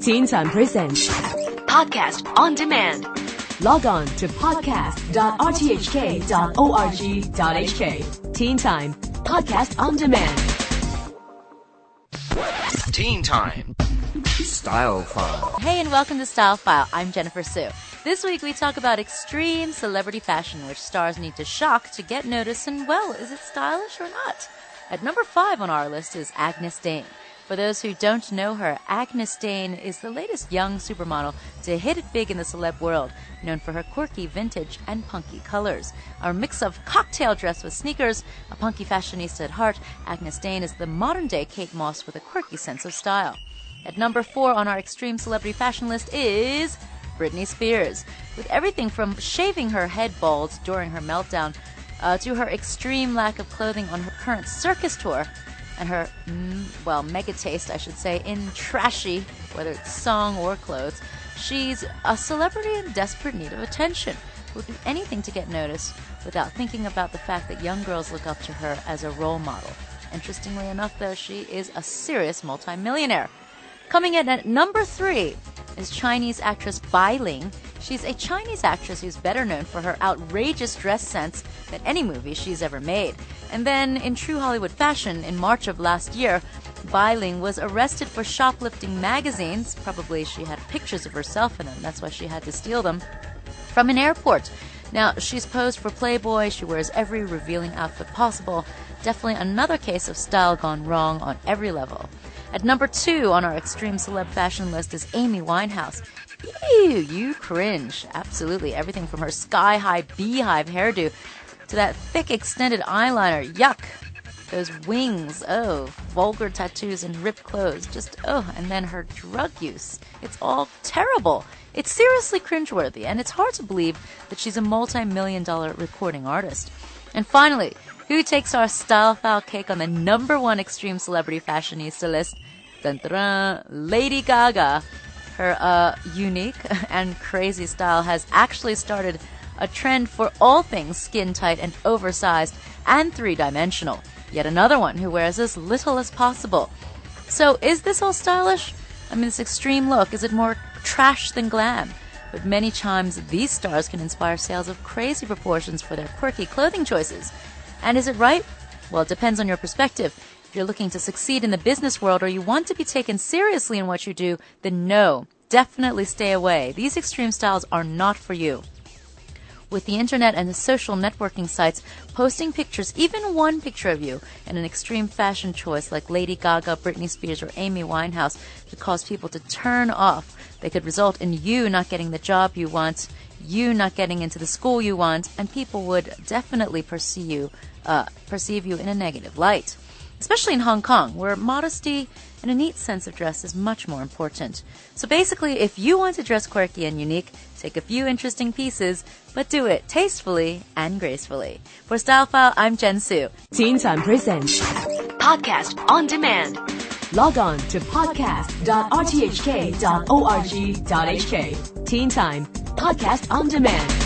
Teen Time Presents Podcast on demand. Log on to podcast.rthk.org.hk. Teen Time Podcast on Demand. Teen Time. Style File. Hey, and welcome to Style File. I'm Jennifer Sue. This week we talk about extreme celebrity fashion, which stars need to shock to get noticed, and well, is it stylish or not? At number five on our list is Agyness Deyn. For those who don't know her, Agyness Deyn is the latest young supermodel to hit it big in the celeb world, known for her quirky vintage and punky colors. Our mix of cocktail dress with sneakers, a punky fashionista at heart, Agyness Deyn is the modern day Kate Moss with a quirky sense of style. At number four on our extreme celebrity fashion list is Britney Spears. With everything from shaving her head bald during her meltdown uh, to her extreme lack of clothing on her current circus tour, and her, mm, well, mega taste, I should say, in trashy, whether it's song or clothes. She's a celebrity in desperate need of attention, would do anything to get noticed without thinking about the fact that young girls look up to her as a role model. Interestingly enough, though, she is a serious multimillionaire. Coming in at number three is Chinese actress Bai Ling. She's a Chinese actress who's better known for her outrageous dress sense than any movie she's ever made. And then, in true Hollywood fashion, in March of last year, Bai Ling was arrested for shoplifting magazines. Probably she had pictures of herself in them, that's why she had to steal them, from an airport. Now, she's posed for Playboy, she wears every revealing outfit possible. Definitely another case of style gone wrong on every level. At number two on our extreme celeb fashion list is Amy Winehouse. Ew, you cringe. Absolutely. Everything from her sky high beehive hairdo to that thick extended eyeliner. Yuck. Those wings. Oh, vulgar tattoos and ripped clothes. Just, oh, and then her drug use. It's all terrible. It's seriously cringeworthy, and it's hard to believe that she's a multi million dollar recording artist. And finally, who takes our style foul cake on the number one extreme celebrity fashionista list? Dun, dun, dun, Lady Gaga. Her uh, unique and crazy style has actually started a trend for all things skin tight and oversized and three dimensional. Yet another one who wears as little as possible. So, is this all stylish? I mean, this extreme look, is it more trash than glam? But many times, these stars can inspire sales of crazy proportions for their quirky clothing choices. And is it right? Well, it depends on your perspective. If you're looking to succeed in the business world or you want to be taken seriously in what you do, then no, definitely stay away. These extreme styles are not for you. With the internet and the social networking sites posting pictures, even one picture of you in an extreme fashion choice like Lady Gaga, Britney Spears, or Amy Winehouse could cause people to turn off. They could result in you not getting the job you want, you not getting into the school you want, and people would definitely perceive you, uh, perceive you in a negative light. Especially in Hong Kong, where modesty and a neat sense of dress is much more important. So basically, if you want to dress quirky and unique, take a few interesting pieces, but do it tastefully and gracefully. For Style File, I'm Jen Su. Teen Time Presents Podcast on demand. Log on to podcast.rthk.org.hk. Teen Time Podcast on Demand.